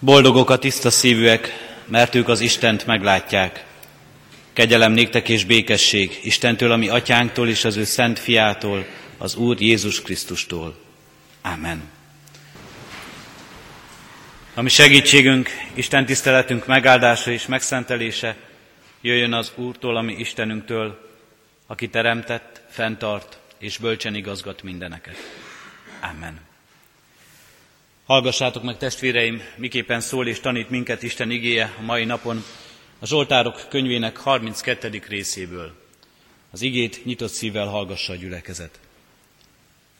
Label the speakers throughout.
Speaker 1: Boldogok a tiszta szívűek, mert ők az Istent meglátják. Kegyelem néktek és békesség Istentől, ami atyánktól és az ő szent fiától, az Úr Jézus Krisztustól. Amen. Ami segítségünk, Isten tiszteletünk megáldása és megszentelése jöjjön az Úrtól, ami Istenünktől, aki teremtett, fenntart és bölcsen igazgat mindeneket. Amen. Hallgassátok meg testvéreim, miképpen szól és tanít minket Isten igéje a mai napon a Zsoltárok könyvének 32. részéből. Az igét nyitott szívvel hallgassa a gyülekezet.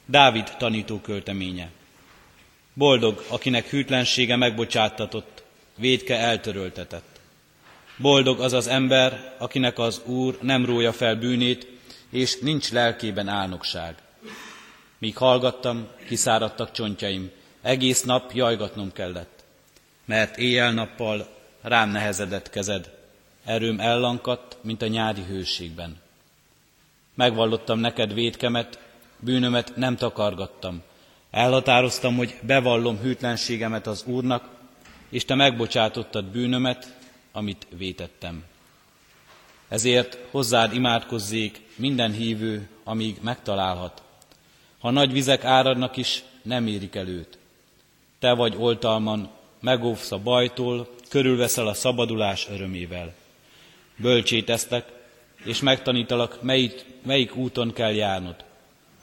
Speaker 1: Dávid tanító költeménye. Boldog, akinek hűtlensége megbocsáttatott, védke eltöröltetett. Boldog az az ember, akinek az Úr nem rója fel bűnét, és nincs lelkében álnokság. Míg hallgattam, kiszáradtak csontjaim, egész nap jajgatnom kellett, mert éjjel-nappal rám nehezedett kezed, erőm ellankadt, mint a nyári hőségben. Megvallottam neked védkemet, bűnömet nem takargattam. Elhatároztam, hogy bevallom hűtlenségemet az Úrnak, és te megbocsátottad bűnömet, amit vétettem. Ezért hozzád imádkozzék minden hívő, amíg megtalálhat. Ha nagy vizek áradnak is, nem érik el őt. Te vagy oltalman, megóvsz a bajtól, körülveszel a szabadulás örömével. Bölcsé tesztek, és megtanítalak, melyik, melyik úton kell járnod.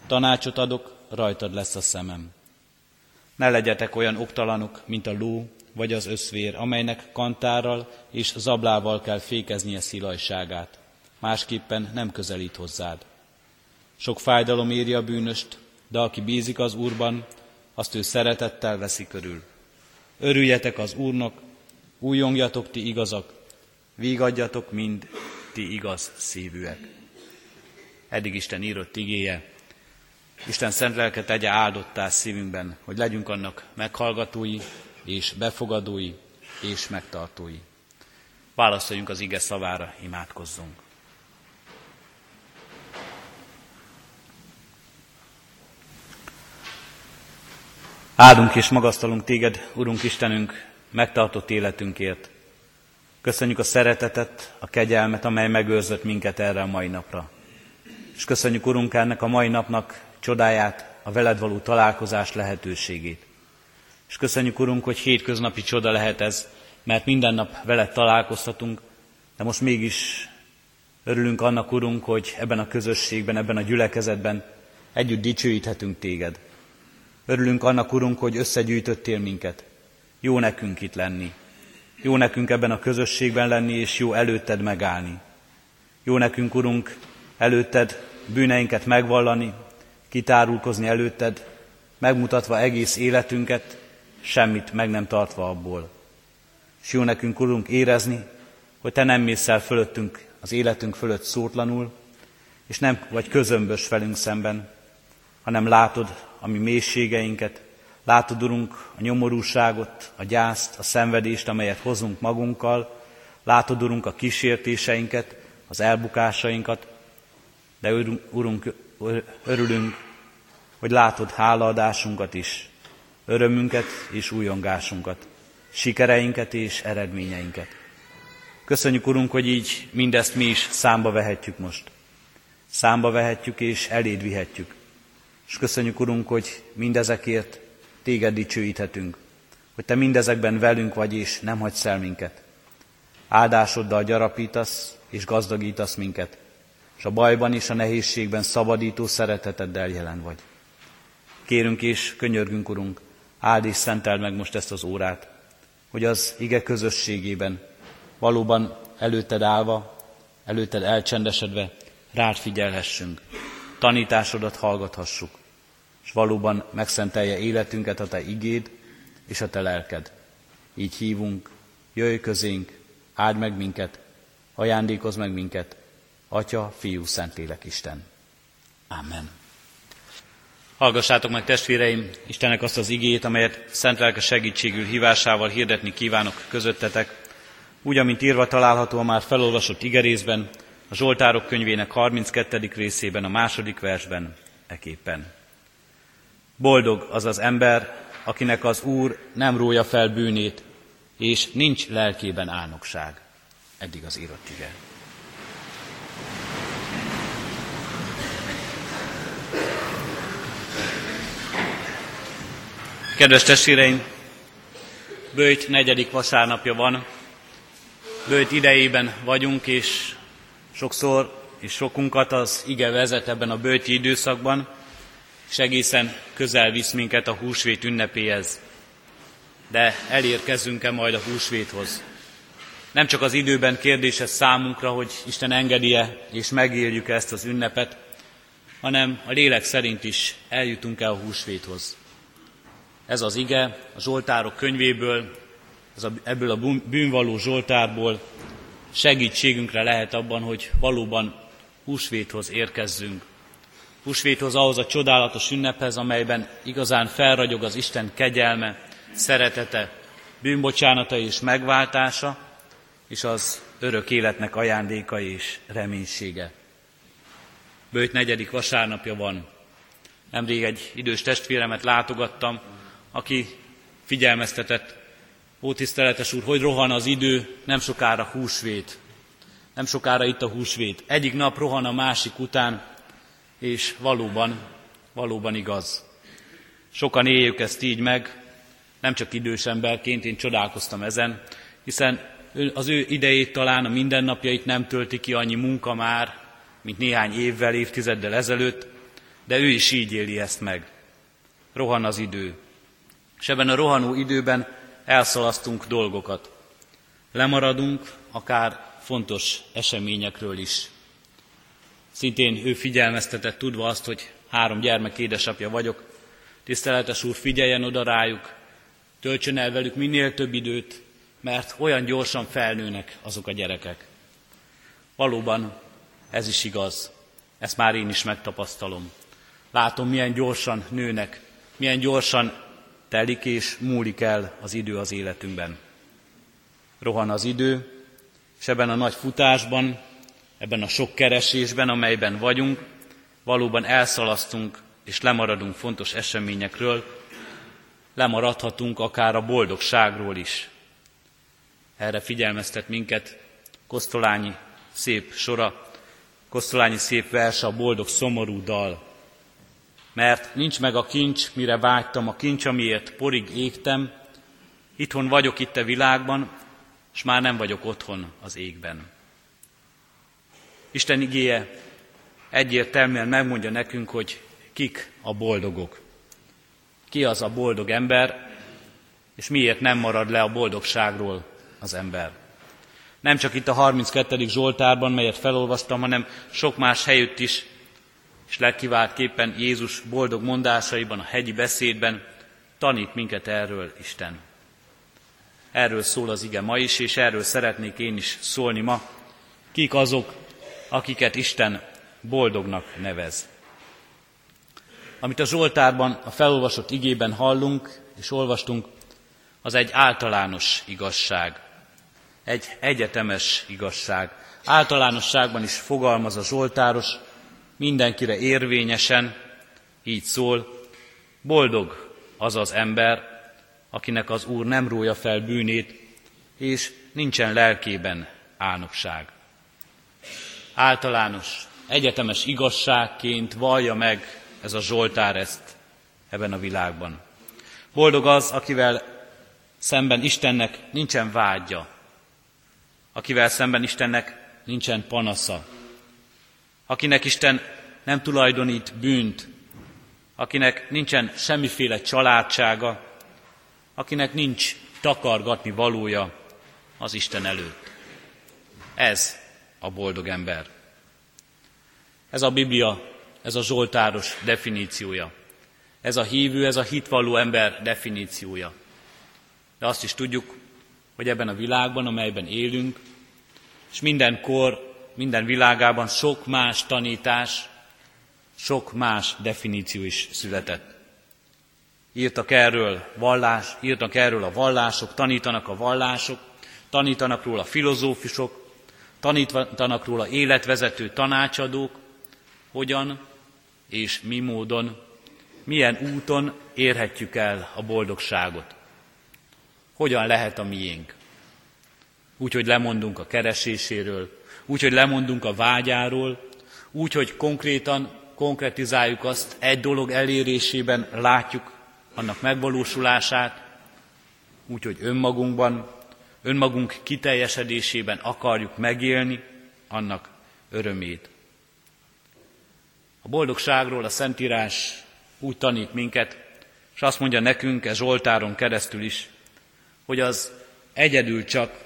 Speaker 1: Tanácsot adok, rajtad lesz a szemem. Ne legyetek olyan oktalanok, mint a ló vagy az összvér, amelynek kantárral és zablával kell fékeznie szilajságát. Másképpen nem közelít hozzád. Sok fájdalom éri a bűnöst, de aki bízik az Úrban, azt ő szeretettel veszi körül. Örüljetek az Úrnak, újongjatok ti igazak, vígadjatok mind ti igaz szívűek. Eddig Isten írott igéje, Isten szent lelke tegye áldottá szívünkben, hogy legyünk annak meghallgatói és befogadói és megtartói. Válaszoljunk az ige szavára, imádkozzunk. Áldunk és magasztalunk téged, Urunk Istenünk, megtartott életünkért. Köszönjük a szeretetet, a kegyelmet, amely megőrzött minket erre a mai napra. És köszönjük, Urunk, ennek a mai napnak csodáját, a veled való találkozás lehetőségét. És köszönjük, Urunk, hogy hétköznapi csoda lehet ez, mert minden nap veled találkozhatunk, de most mégis örülünk annak, Urunk, hogy ebben a közösségben, ebben a gyülekezetben együtt dicsőíthetünk téged. Örülünk annak, Urunk, hogy összegyűjtöttél minket. Jó nekünk itt lenni. Jó nekünk ebben a közösségben lenni, és jó előtted megállni. Jó nekünk, Urunk, előtted bűneinket megvallani, kitárulkozni előtted, megmutatva egész életünket, semmit meg nem tartva abból. És jó nekünk, Urunk, érezni, hogy Te nem mész el fölöttünk, az életünk fölött szótlanul, és nem vagy közömbös velünk szemben, hanem látod a mi mélységeinket, látod, Urunk, a nyomorúságot, a gyászt, a szenvedést, amelyet hozunk magunkkal, látod, Urunk, a kísértéseinket, az elbukásainkat, de Urunk, örülünk, hogy látod hálaadásunkat is, örömünket és újongásunkat, sikereinket és eredményeinket. Köszönjük, Urunk, hogy így mindezt mi is számba vehetjük most. Számba vehetjük és eléd vihetjük. És köszönjük, Urunk, hogy mindezekért téged dicsőíthetünk, hogy te mindezekben velünk vagy, és nem hagysz el minket. Áldásoddal gyarapítasz és gazdagítasz minket, és a bajban és a nehézségben szabadító szereteteddel jelen vagy. Kérünk és könyörgünk, Urunk, áld és szenteld meg most ezt az órát, hogy az ige közösségében valóban előtted állva, előtted elcsendesedve rád figyelhessünk, tanításodat hallgathassuk, és valóban megszentelje életünket a Te igéd és a Te lelked. Így hívunk, jöjj közénk, áld meg minket, ajándékozz meg minket, Atya, Fiú, Szentlélek, Isten. Amen. Hallgassátok meg testvéreim Istennek azt az igét, amelyet szent lelke segítségül hívásával hirdetni kívánok közöttetek, úgy, amint írva található a már felolvasott igerészben, a Zsoltárok könyvének 32. részében, a második versben, eképpen. Boldog az az ember, akinek az Úr nem rója fel bűnét, és nincs lelkében álnokság. Eddig az írott ige. Kedves testvéreim, Bőjt negyedik vasárnapja van, Bőjt idejében vagyunk, és sokszor és sokunkat az ige vezet ebben a bőti időszakban, és egészen közel visz minket a húsvét ünnepéhez. De elérkezünk-e majd a húsvéthoz? Nem csak az időben kérdése számunkra, hogy Isten engedje és megéljük ezt az ünnepet, hanem a lélek szerint is eljutunk el a húsvéthoz. Ez az ige a Zsoltárok könyvéből, ez a, ebből a bűnvaló Zsoltárból segítségünkre lehet abban, hogy valóban húsvéthoz érkezzünk. Húsvéthoz ahhoz a csodálatos ünnephez, amelyben igazán felragyog az Isten kegyelme, szeretete, bűnbocsánata és megváltása, és az örök életnek ajándéka és reménysége. Bőjt negyedik vasárnapja van. Nemrég egy idős testvéremet látogattam, aki figyelmeztetett, ó tiszteletes úr, hogy rohan az idő, nem sokára húsvét. Nem sokára itt a húsvét. Egyik nap rohan a másik után, és valóban, valóban igaz. Sokan éljük ezt így meg, nem csak idős emberként, én csodálkoztam ezen, hiszen az ő idejét talán a mindennapjait nem tölti ki annyi munka már, mint néhány évvel, évtizeddel ezelőtt, de ő is így éli ezt meg. Rohan az idő. És ebben a rohanó időben elszalasztunk dolgokat. Lemaradunk akár fontos eseményekről is. Szintén ő figyelmeztetett tudva azt, hogy három gyermek édesapja vagyok. Tiszteletes úr, figyeljen oda rájuk, töltsön el velük minél több időt, mert olyan gyorsan felnőnek azok a gyerekek. Valóban ez is igaz, ezt már én is megtapasztalom. Látom, milyen gyorsan nőnek, milyen gyorsan telik és múlik el az idő az életünkben. Rohan az idő, és ebben a nagy futásban, ebben a sok keresésben, amelyben vagyunk, valóban elszalasztunk és lemaradunk fontos eseményekről, lemaradhatunk akár a boldogságról is. Erre figyelmeztet minket Kosztolányi szép sora, Kosztolányi szép verse, a boldog szomorú dal. Mert nincs meg a kincs, mire vágytam, a kincs, amiért porig égtem, itthon vagyok itt a világban, és már nem vagyok otthon az égben. Isten igéje egyértelműen megmondja nekünk, hogy kik a boldogok. Ki az a boldog ember, és miért nem marad le a boldogságról az ember. Nem csak itt a 32. Zsoltárban, melyet felolvastam, hanem sok más helyütt is, és legkiváltképpen Jézus boldog mondásaiban, a hegyi beszédben tanít minket erről Isten. Erről szól az ige ma is, és erről szeretnék én is szólni ma. Kik azok, akiket Isten boldognak nevez. Amit a Zsoltárban, a felolvasott igében hallunk és olvastunk, az egy általános igazság, egy egyetemes igazság. Általánosságban is fogalmaz a Zsoltáros, mindenkire érvényesen, így szól, boldog az az ember, akinek az Úr nem rója fel bűnét, és nincsen lelkében álnokság. Általános, egyetemes igazságként vallja meg ez a Zsoltár ezt ebben a világban. Boldog az, akivel szemben Istennek nincsen vágya, akivel szemben Istennek nincsen panasza, akinek Isten nem tulajdonít bűnt, akinek nincsen semmiféle családsága, akinek nincs takargatni valója az Isten előtt. Ez a boldog ember. Ez a Biblia, ez a Zsoltáros definíciója. Ez a hívő, ez a hitvalló ember definíciója. De azt is tudjuk, hogy ebben a világban, amelyben élünk, és mindenkor, minden világában sok más tanítás, sok más definíció is született. Írtak erről vallás, írtak erről a vallások, tanítanak a vallások, tanítanak róla filozófusok, tanítanak róla életvezető tanácsadók, hogyan és mi módon, milyen úton érhetjük el a boldogságot. hogyan lehet a miénk. Úgy, hogy lemondunk a kereséséről, úgy, hogy lemondunk a vágyáról, úgy, hogy konkrétan konkretizáljuk azt, egy dolog elérésében látjuk annak megvalósulását, úgy, hogy önmagunkban, önmagunk kiteljesedésében akarjuk megélni annak örömét. A boldogságról a Szentírás úgy tanít minket, és azt mondja nekünk, ez Zsoltáron keresztül is, hogy az egyedül csak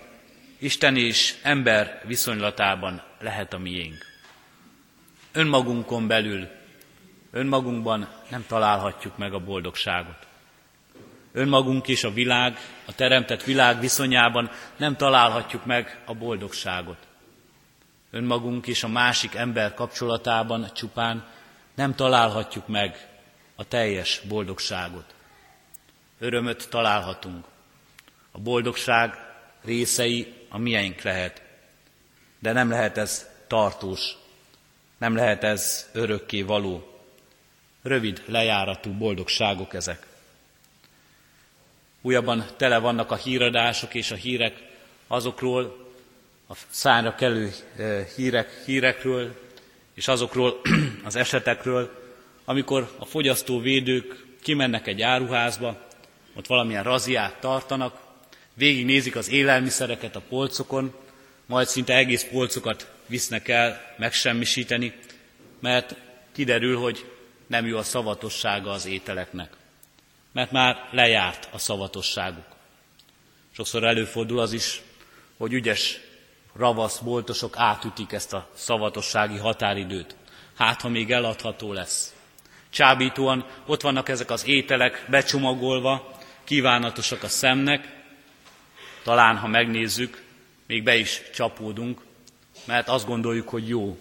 Speaker 1: Isten és ember viszonylatában lehet a miénk. Önmagunkon belül, önmagunkban nem találhatjuk meg a boldogságot. Önmagunk és a világ, a teremtett világ viszonyában nem találhatjuk meg a boldogságot. Önmagunk és a másik ember kapcsolatában csupán nem találhatjuk meg a teljes boldogságot. Örömöt találhatunk. A boldogság részei a miénk lehet, de nem lehet ez tartós, nem lehet ez örökké való. Rövid, lejáratú boldogságok ezek. Újabban tele vannak a híradások és a hírek azokról, a szányra kelő eh, hírek, hírekről, és azokról az esetekről, amikor a fogyasztóvédők kimennek egy áruházba, ott valamilyen raziát tartanak, végignézik az élelmiszereket a polcokon, majd szinte egész polcokat visznek el megsemmisíteni, mert kiderül, hogy nem jó a szavatossága az ételeknek. Mert már lejárt a szavatosságuk. Sokszor előfordul az is, hogy ügyes ravasz boltosok átütik ezt a szavatossági határidőt. Hát, ha még eladható lesz. Csábítóan ott vannak ezek az ételek becsomagolva, kívánatosak a szemnek, talán, ha megnézzük, még be is csapódunk, mert azt gondoljuk, hogy jó,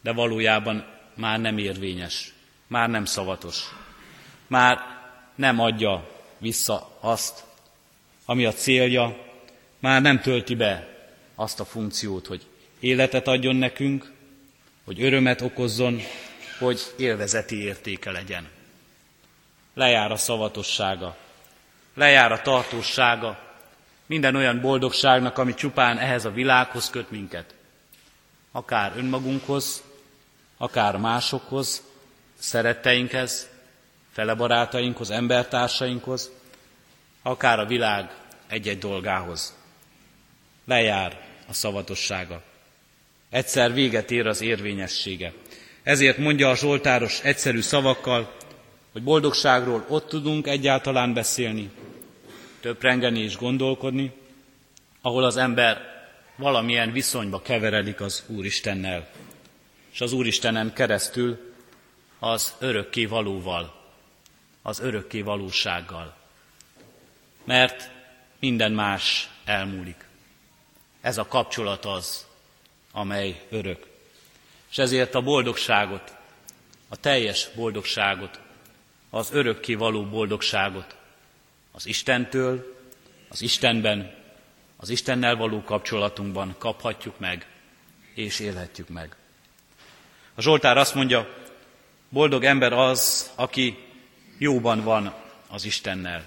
Speaker 1: de valójában már nem érvényes, már nem szavatos, már nem adja vissza azt, ami a célja, már nem tölti be azt a funkciót, hogy életet adjon nekünk, hogy örömet okozzon, hogy élvezeti értéke legyen. Lejár a szavatossága, lejár a tartósága, minden olyan boldogságnak, ami csupán ehhez a világhoz köt minket. Akár önmagunkhoz, akár másokhoz, szeretteinkhez, felebarátainkhoz, embertársainkhoz, akár a világ egy-egy dolgához. Lejár a szavatossága. Egyszer véget ér az érvényessége. Ezért mondja a Zsoltáros egyszerű szavakkal, hogy boldogságról ott tudunk egyáltalán beszélni, töprengeni és gondolkodni, ahol az ember valamilyen viszonyba keveredik az Úristennel, és az Úristenen keresztül az örökké valóval, az örökké valósággal. Mert minden más elmúlik. Ez a kapcsolat az, amely örök. És ezért a boldogságot, a teljes boldogságot, az örökké való boldogságot az Istentől, az Istenben, az Istennel való kapcsolatunkban kaphatjuk meg, és élhetjük meg. A Zsoltár azt mondja, boldog ember az, aki jóban van az Istennel.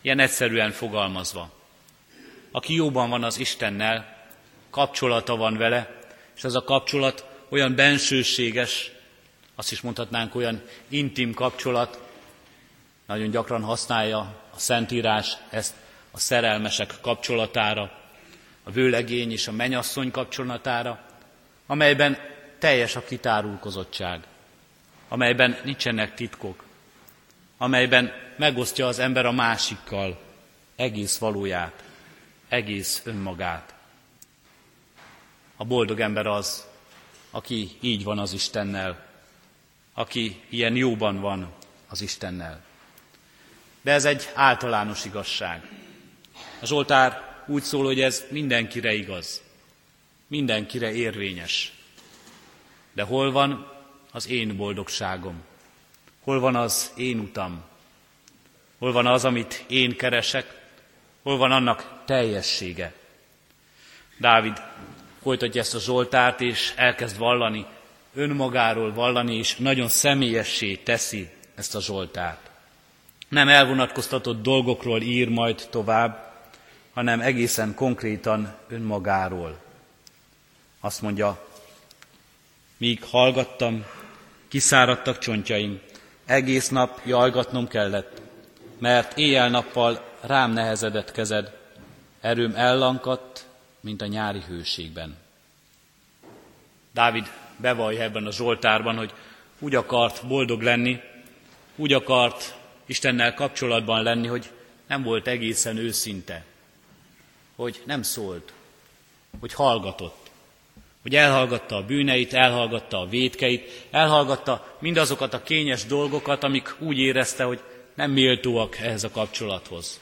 Speaker 1: Ilyen egyszerűen fogalmazva. Aki jóban van az Istennel, kapcsolata van vele, és ez a kapcsolat olyan bensőséges, azt is mondhatnánk olyan intim kapcsolat, nagyon gyakran használja a Szentírás ezt a szerelmesek kapcsolatára, a vőlegény és a menyasszony kapcsolatára, amelyben teljes a kitárulkozottság, amelyben nincsenek titkok, amelyben megosztja az ember a másikkal egész valóját, egész önmagát. A boldog ember az, aki így van az Istennel, aki ilyen jóban van az Istennel. De ez egy általános igazság. A Zsoltár úgy szól, hogy ez mindenkire igaz, mindenkire érvényes. De hol van az én boldogságom? Hol van az én utam? Hol van az, amit én keresek? Hol van annak teljessége? Dávid folytatja ezt a Zsoltárt, és elkezd vallani, önmagáról vallani, és nagyon személyessé teszi ezt a Zsoltárt. Nem elvonatkoztatott dolgokról ír majd tovább, hanem egészen konkrétan önmagáról. Azt mondja, míg hallgattam, kiszáradtak csontjaim, egész nap jajgatnom kellett, mert éjjel-nappal rám nehezedett kezed, erőm ellankadt, mint a nyári hőségben. Dávid bevallja ebben a Zsoltárban, hogy úgy akart boldog lenni, úgy akart Istennel kapcsolatban lenni, hogy nem volt egészen őszinte, hogy nem szólt, hogy hallgatott, hogy elhallgatta a bűneit, elhallgatta a védkeit, elhallgatta mindazokat a kényes dolgokat, amik úgy érezte, hogy nem méltóak ehhez a kapcsolathoz.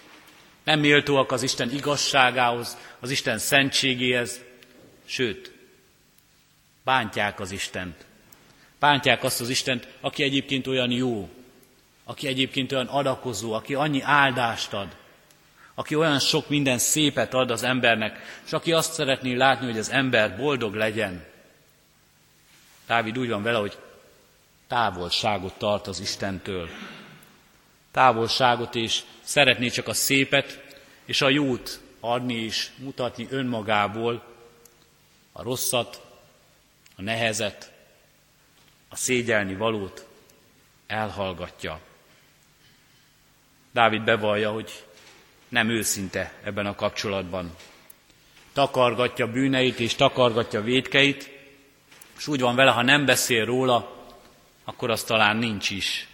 Speaker 1: Nem méltóak az Isten igazságához, az Isten szentségéhez, sőt, bántják az Istent. Bántják azt az Istent, aki egyébként olyan jó, aki egyébként olyan adakozó, aki annyi áldást ad, aki olyan sok minden szépet ad az embernek, és aki azt szeretné látni, hogy az ember boldog legyen. Dávid úgy van vele, hogy távolságot tart az Istentől. Távolságot, és szeretné csak a szépet és a jót adni és mutatni önmagából, a rosszat, a nehezet, a szégyelni valót elhallgatja. Dávid bevallja, hogy nem őszinte ebben a kapcsolatban. Takargatja bűneit és takargatja védkeit, és úgy van vele, ha nem beszél róla, akkor az talán nincs is.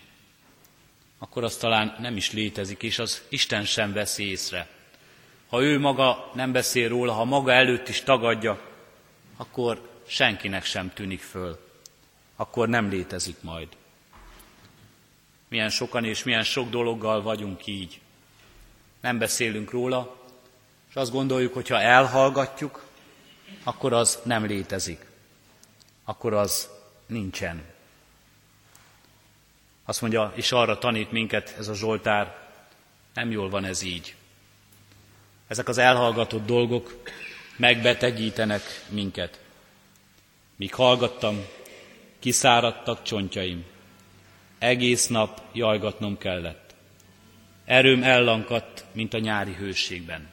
Speaker 1: Akkor az talán nem is létezik, és az Isten sem veszi észre. Ha ő maga nem beszél róla, ha maga előtt is tagadja, akkor senkinek sem tűnik föl. Akkor nem létezik majd. Milyen sokan és milyen sok dologgal vagyunk így. Nem beszélünk róla, és azt gondoljuk, hogy ha elhallgatjuk, akkor az nem létezik. Akkor az nincsen. Azt mondja, és arra tanít minket ez a Zsoltár, nem jól van ez így. Ezek az elhallgatott dolgok megbetegítenek minket. Míg hallgattam, kiszáradtak csontjaim. Egész nap jajgatnom kellett. Erőm ellankadt, mint a nyári hőségben.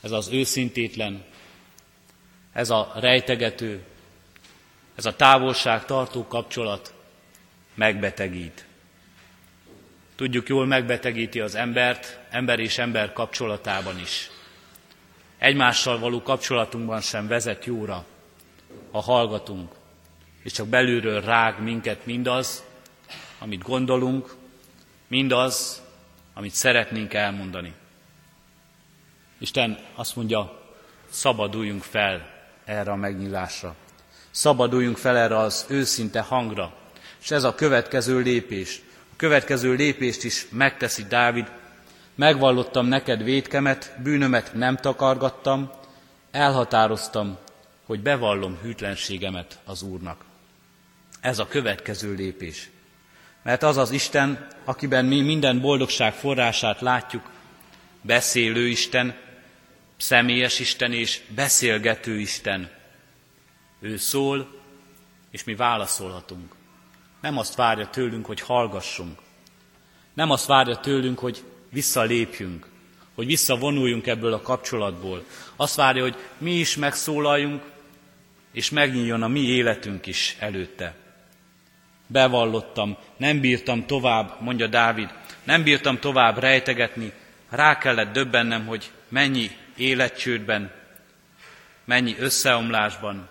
Speaker 1: Ez az őszintétlen, ez a rejtegető, ez a távolság tartó kapcsolat megbetegít. Tudjuk jól, megbetegíti az embert, ember és ember kapcsolatában is. Egymással való kapcsolatunkban sem vezet jóra, ha hallgatunk, és csak belülről rág minket mindaz, amit gondolunk, mindaz, amit szeretnénk elmondani. Isten azt mondja, szabaduljunk fel erre a megnyilásra. Szabaduljunk fel erre az őszinte hangra. És ez a következő lépés. A következő lépést is megteszi Dávid. Megvallottam neked védkemet, bűnömet nem takargattam, elhatároztam, hogy bevallom hűtlenségemet az Úrnak. Ez a következő lépés. Mert az az Isten, akiben mi minden boldogság forrását látjuk, beszélő Isten, személyes Isten és beszélgető Isten. Ő szól, és mi válaszolhatunk. Nem azt várja tőlünk, hogy hallgassunk. Nem azt várja tőlünk, hogy visszalépjünk, hogy visszavonuljunk ebből a kapcsolatból. Azt várja, hogy mi is megszólaljunk, és megnyíljon a mi életünk is előtte. Bevallottam, nem bírtam tovább, mondja Dávid, nem bírtam tovább rejtegetni, rá kellett döbbennem, hogy mennyi életcsődben, mennyi összeomlásban,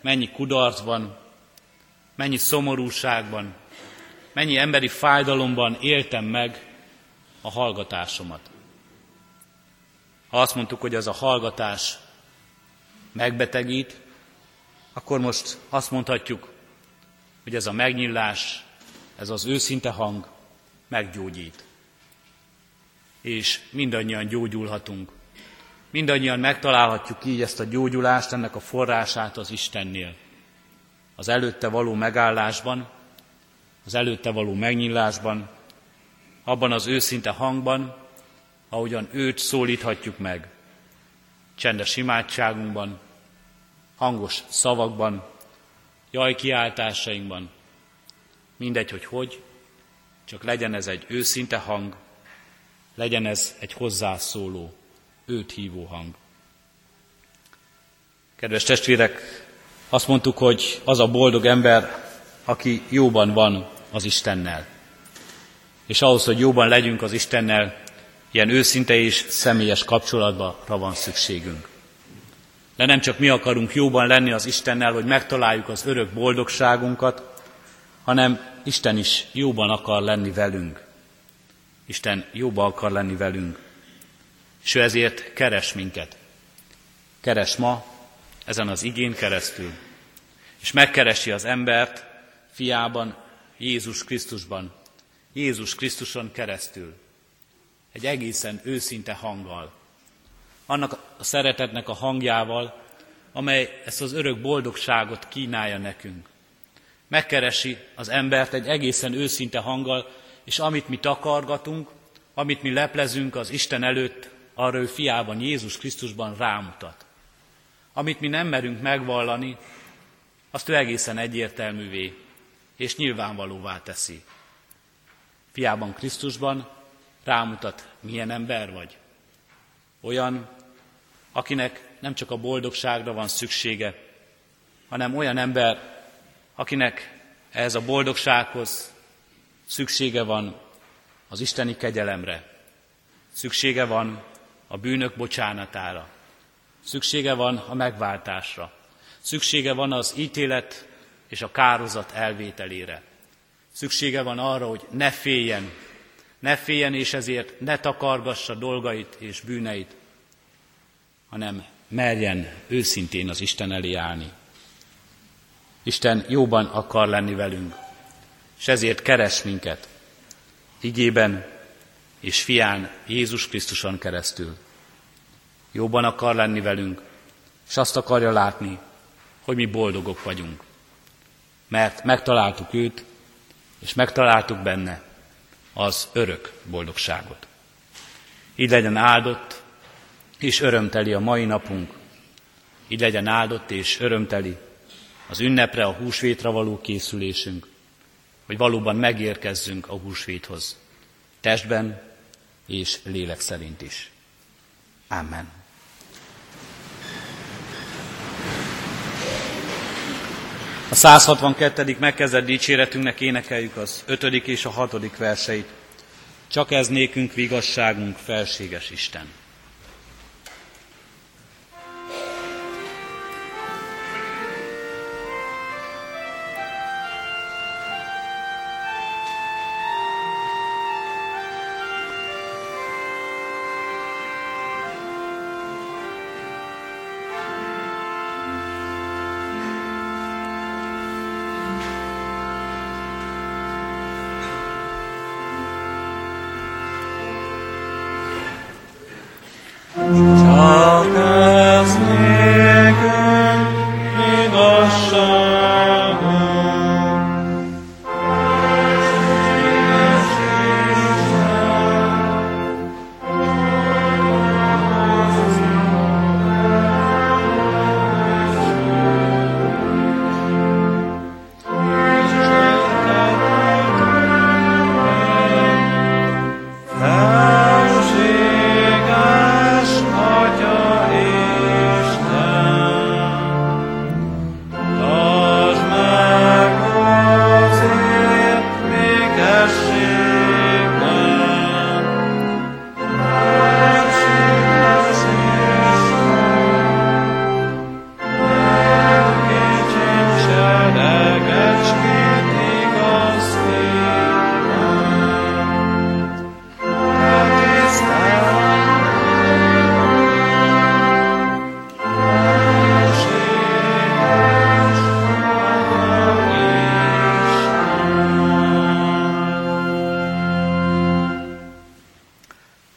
Speaker 1: mennyi kudarcban, mennyi szomorúságban, mennyi emberi fájdalomban éltem meg a hallgatásomat. Ha azt mondtuk, hogy ez a hallgatás megbetegít, akkor most azt mondhatjuk, hogy ez a megnyillás, ez az őszinte hang meggyógyít. És mindannyian gyógyulhatunk. Mindannyian megtalálhatjuk így ezt a gyógyulást, ennek a forrását az Istennél. Az előtte való megállásban, az előtte való megnyillásban, abban az őszinte hangban, ahogyan őt szólíthatjuk meg. Csendes imádságunkban, hangos szavakban, jaj kiáltásainkban. Mindegy, hogy hogy, csak legyen ez egy őszinte hang, legyen ez egy hozzászóló, őt hívó hang. Kedves testvérek, azt mondtuk, hogy az a boldog ember, aki jóban van az Istennel. És ahhoz, hogy jóban legyünk az Istennel, ilyen őszinte és személyes kapcsolatba van szükségünk. De nem csak mi akarunk jóban lenni az Istennel, hogy megtaláljuk az örök boldogságunkat, hanem Isten is jóban akar lenni velünk. Isten jóban akar lenni velünk. És ő ezért keres minket. Keres ma, ezen az igén keresztül. És megkeresi az embert fiában, Jézus Krisztusban, Jézus Krisztuson keresztül. Egy egészen őszinte hanggal. Annak a szeretetnek a hangjával, amely ezt az örök boldogságot kínálja nekünk. Megkeresi az embert egy egészen őszinte hanggal, és amit mi takargatunk, amit mi leplezünk az Isten előtt, arra ő fiában, Jézus Krisztusban rámutat. Amit mi nem merünk megvallani, azt ő egészen egyértelművé és nyilvánvalóvá teszi. Fiában Krisztusban rámutat, milyen ember vagy. Olyan, akinek nem csak a boldogságra van szüksége, hanem olyan ember, akinek ehhez a boldogsághoz szüksége van az isteni kegyelemre, szüksége van a bűnök bocsánatára, szüksége van a megváltásra, szüksége van az ítélet és a kározat elvételére. Szüksége van arra, hogy ne féljen, ne féljen, és ezért ne takargassa dolgait és bűneit, hanem merjen őszintén az Isten elé állni. Isten jóban akar lenni velünk, és ezért keres minket, igében és fián Jézus Krisztuson keresztül. Jóban akar lenni velünk, és azt akarja látni, hogy mi boldogok vagyunk. Mert megtaláltuk őt, és megtaláltuk benne az örök boldogságot. Így legyen áldott és örömteli a mai napunk, így legyen áldott és örömteli az ünnepre, a húsvétra való készülésünk, hogy valóban megérkezzünk a húsvéthoz, testben és lélek szerint is. Amen. A 162. megkezdett dicséretünknek énekeljük az 5. és a 6. verseit. Csak ez nékünk vigasságunk, felséges Isten.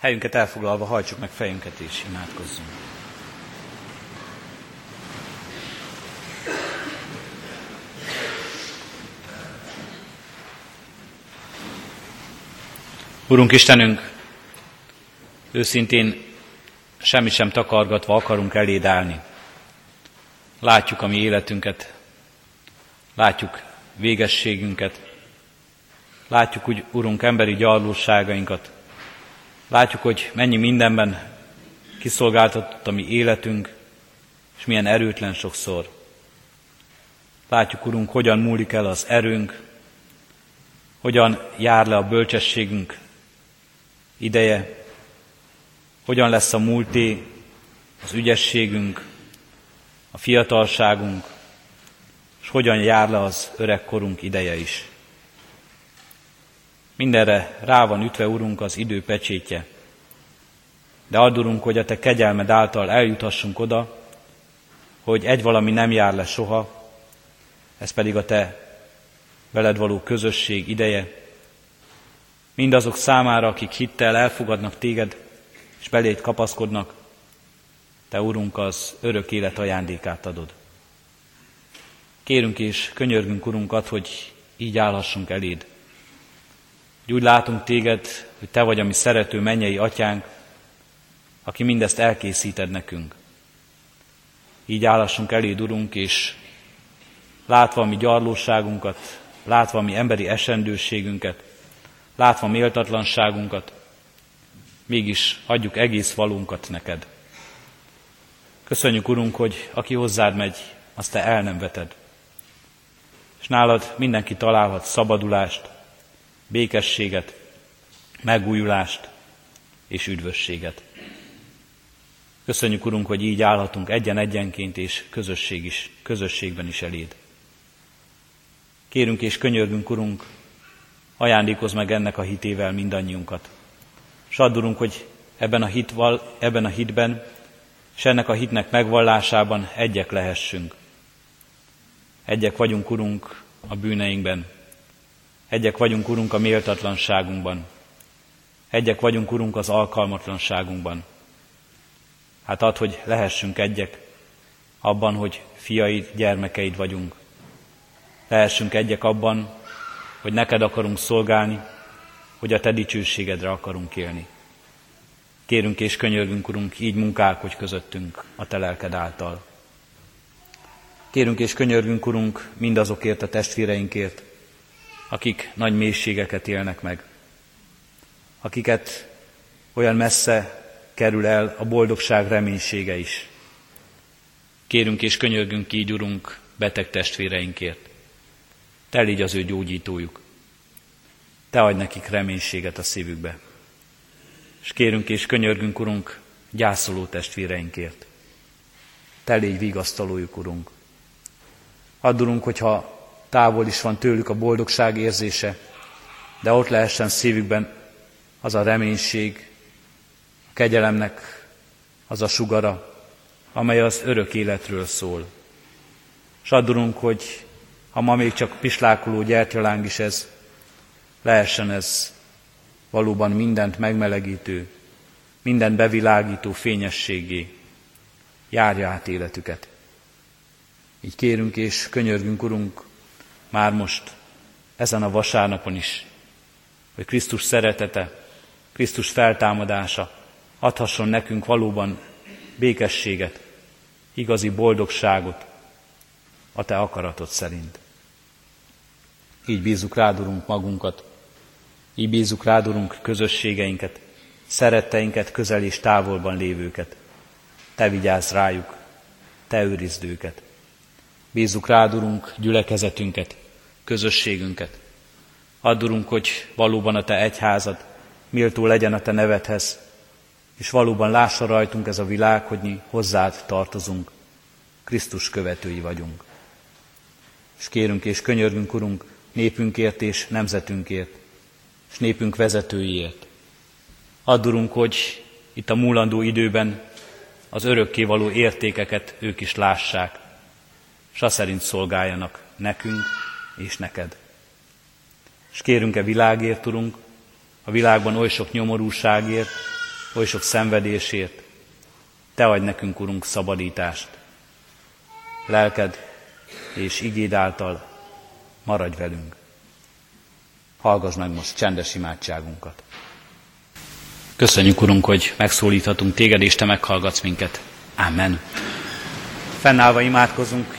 Speaker 1: Helyünket elfoglalva hajtsuk meg fejünket és imádkozzunk. Urunk Istenünk, őszintén semmi sem takargatva akarunk eléd állni. Látjuk a mi életünket, látjuk végességünket, Látjuk úgy, Urunk, emberi gyarlóságainkat. Látjuk, hogy mennyi mindenben kiszolgáltatott a mi életünk, és milyen erőtlen sokszor. Látjuk, Urunk, hogyan múlik el az erőnk, hogyan jár le a bölcsességünk ideje, hogyan lesz a múlté, az ügyességünk, a fiatalságunk, és hogyan jár le az öregkorunk ideje is. Mindenre rá van ütve, Urunk, az idő pecsétje, de addurunk, hogy a Te kegyelmed által eljuthassunk oda, hogy egy valami nem jár le soha, ez pedig a Te veled való közösség ideje. Mindazok számára, akik hittel elfogadnak Téged, és beléd kapaszkodnak, Te, Urunk, az örök élet ajándékát adod. Kérünk és könyörgünk, Urunkat, hogy így állhassunk eléd. Hogy úgy látunk Téged, hogy Te vagy a mi szerető mennyei atyánk, aki mindezt elkészíted nekünk. Így állassunk eléd, Urunk, és látva a mi gyarlóságunkat, látva a mi emberi esendőségünket, látva a méltatlanságunkat, mégis adjuk egész valunkat neked. Köszönjük, Urunk, hogy aki hozzád megy, azt te el nem veted. És nálad mindenki találhat szabadulást, békességet, megújulást és üdvösséget. Köszönjük, Urunk, hogy így állhatunk egyen-egyenként és közösség is, közösségben is eléd. Kérünk és könyörgünk, Urunk, ajándékozz meg ennek a hitével mindannyiunkat. S addurunk, hogy ebben a, hitval, ebben a hitben, és ennek a hitnek megvallásában egyek lehessünk. Egyek vagyunk, Urunk, a bűneinkben. Egyek vagyunk, Urunk, a méltatlanságunkban. Egyek vagyunk, Urunk, az alkalmatlanságunkban. Hát add, hogy lehessünk egyek abban, hogy fiaid, gyermekeid vagyunk. Lehessünk egyek abban, hogy neked akarunk szolgálni, hogy a te dicsőségedre akarunk élni. Kérünk és könyörgünk, Urunk, így munkálkodj közöttünk a te lelked által. Kérünk és könyörgünk, Urunk, mindazokért a testvéreinkért, akik nagy mélységeket élnek meg, akiket olyan messze kerül el a boldogság reménysége is. Kérünk és könyörgünk így, Urunk, beteg testvéreinkért. Te légy az ő gyógyítójuk. Te adj nekik reménységet a szívükbe. És kérünk és könyörgünk, Urunk, gyászoló testvéreinkért. Te légy vigasztalójuk, Urunk. Addulunk, hogyha távol is van tőlük a boldogság érzése, de ott lehessen szívükben az a reménység, a kegyelemnek az a sugara, amely az örök életről szól. És addulunk, hogy ha ma még csak pislákoló gyertyaláng is ez, lehessen ez valóban mindent megmelegítő, mindent bevilágító fényességé járja át életüket. Így kérünk és könyörgünk, Urunk, már most, ezen a vasárnapon is, hogy Krisztus szeretete, Krisztus feltámadása adhasson nekünk valóban békességet, igazi boldogságot a Te akaratod szerint. Így bízzuk rád, Urunk, magunkat, így bízzuk rád, Urunk, közösségeinket, szeretteinket, közel és távolban lévőket. Te vigyázz rájuk, Te őrizd őket. Bízzuk rád, Urunk, gyülekezetünket, közösségünket. Add, Urunk, hogy valóban a Te egyházad méltó legyen a Te nevedhez, és valóban lássa rajtunk ez a világ, hogy mi hozzád tartozunk, Krisztus követői vagyunk. És kérünk és könyörgünk, Urunk, népünkért és nemzetünkért, és népünk vezetőiért. Addurunk, hogy itt a múlandó időben az örökkévaló értékeket ők is lássák, azt szerint szolgáljanak nekünk és neked. És kérünk-e világért, Urunk, a világban oly sok nyomorúságért, oly sok szenvedésért, Te adj nekünk, Urunk, szabadítást. Lelked és igéd által maradj velünk. Hallgass meg most csendes imádságunkat. Köszönjük, Urunk, hogy megszólíthatunk téged, és te meghallgatsz minket. Amen. Fennállva imádkozunk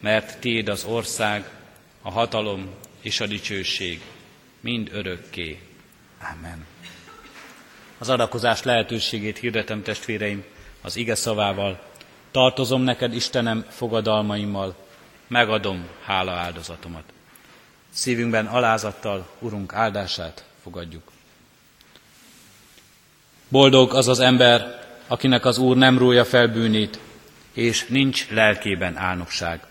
Speaker 1: mert Tiéd az ország, a hatalom és a dicsőség, mind örökké. Amen. Az adakozás lehetőségét hirdetem testvéreim az ige szavával. Tartozom neked, Istenem, fogadalmaimmal, megadom hála áldozatomat. Szívünkben alázattal Urunk áldását fogadjuk. Boldog az az ember, akinek az Úr nem rója fel bűnét, és nincs lelkében álnokság.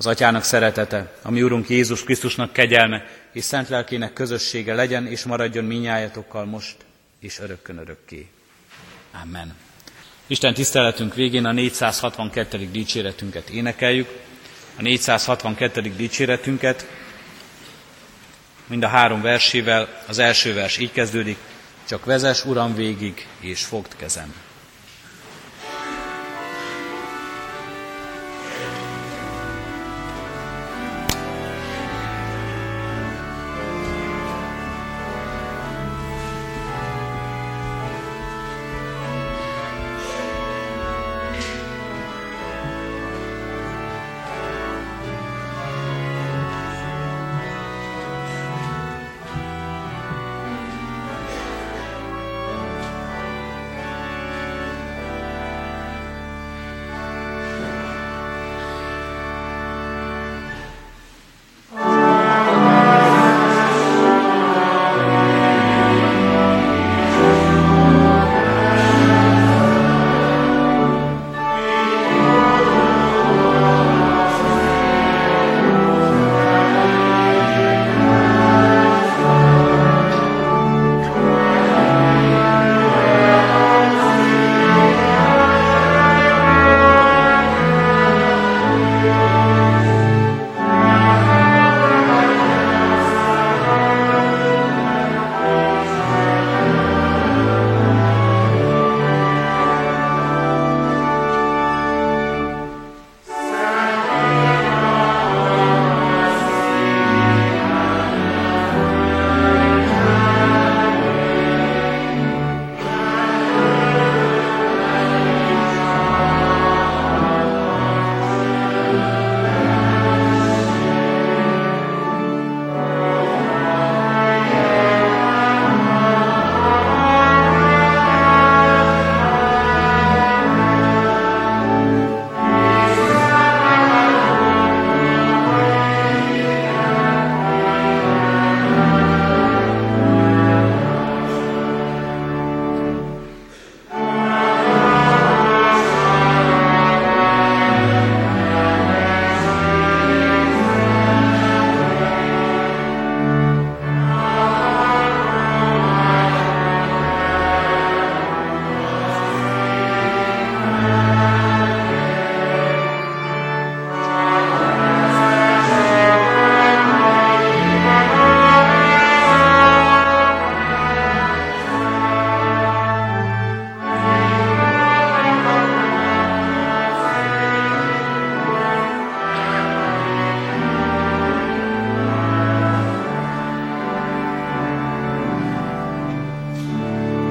Speaker 1: Az Atyának szeretete, a mi Úrunk Jézus Krisztusnak kegyelme és szent lelkének közössége legyen és maradjon minnyájatokkal most és örökkön örökké. Amen. Isten tiszteletünk végén a 462. dicséretünket énekeljük. A 462. dicséretünket mind a három versével, az első vers így kezdődik, csak vezes Uram végig, és fogd kezem.